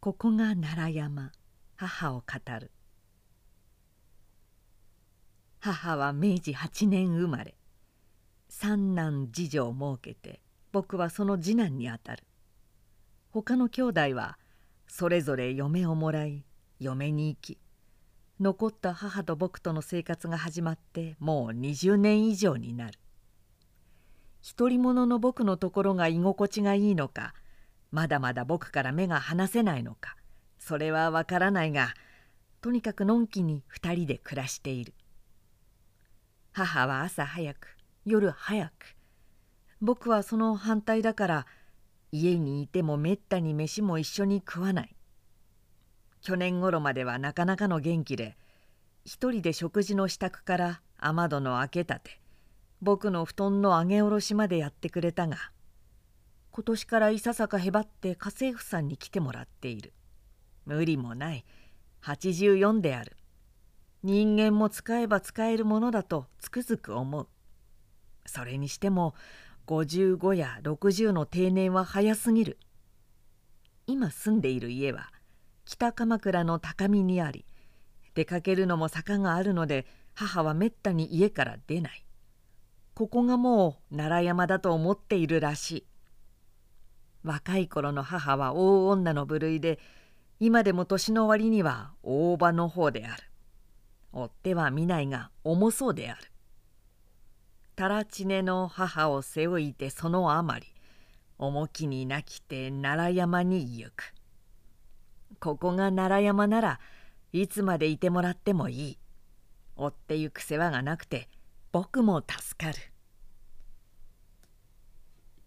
ここが奈良山。母を語る。母は明治8年生まれ。三男次女を設けて僕はその次男にあたる。他の兄弟はそれぞれ嫁をもらい嫁に行き残った母と僕との生活が始まってもう20年以上になる。独り者の僕のところが居心地がいいのかまだまだ僕から目が離せないのか。それはわからないがとにかくのんきに2人で暮らしている。母は朝早く夜早く僕はその反対だから家にいてもめったに飯も一緒に食わない。去年頃まではなかなかの元気で一人で食事の支度から雨戸の開けたて僕の布団の上げ下ろしまでやってくれたが今年からいささかへばって家政婦さんに来てもらっている。無理もない。84である。人間も使えば使えるものだとつくづく思う。それにしても55や60の定年は早すぎる。今住んでいる家は北鎌倉の高みにあり出かけるのも坂があるので母はめったに家から出ない。ここがもう奈良山だと思っているらしい。若い頃の母は大女の部類で今でも年の割には大場の方である。追っては見ないが重そうである。たらちねの母を背負いてそのあまり重きになきて奈良山に行く。ここが奈良山ならいつまでいてもらってもいい。追ってゆく世話がなくて僕も助かる。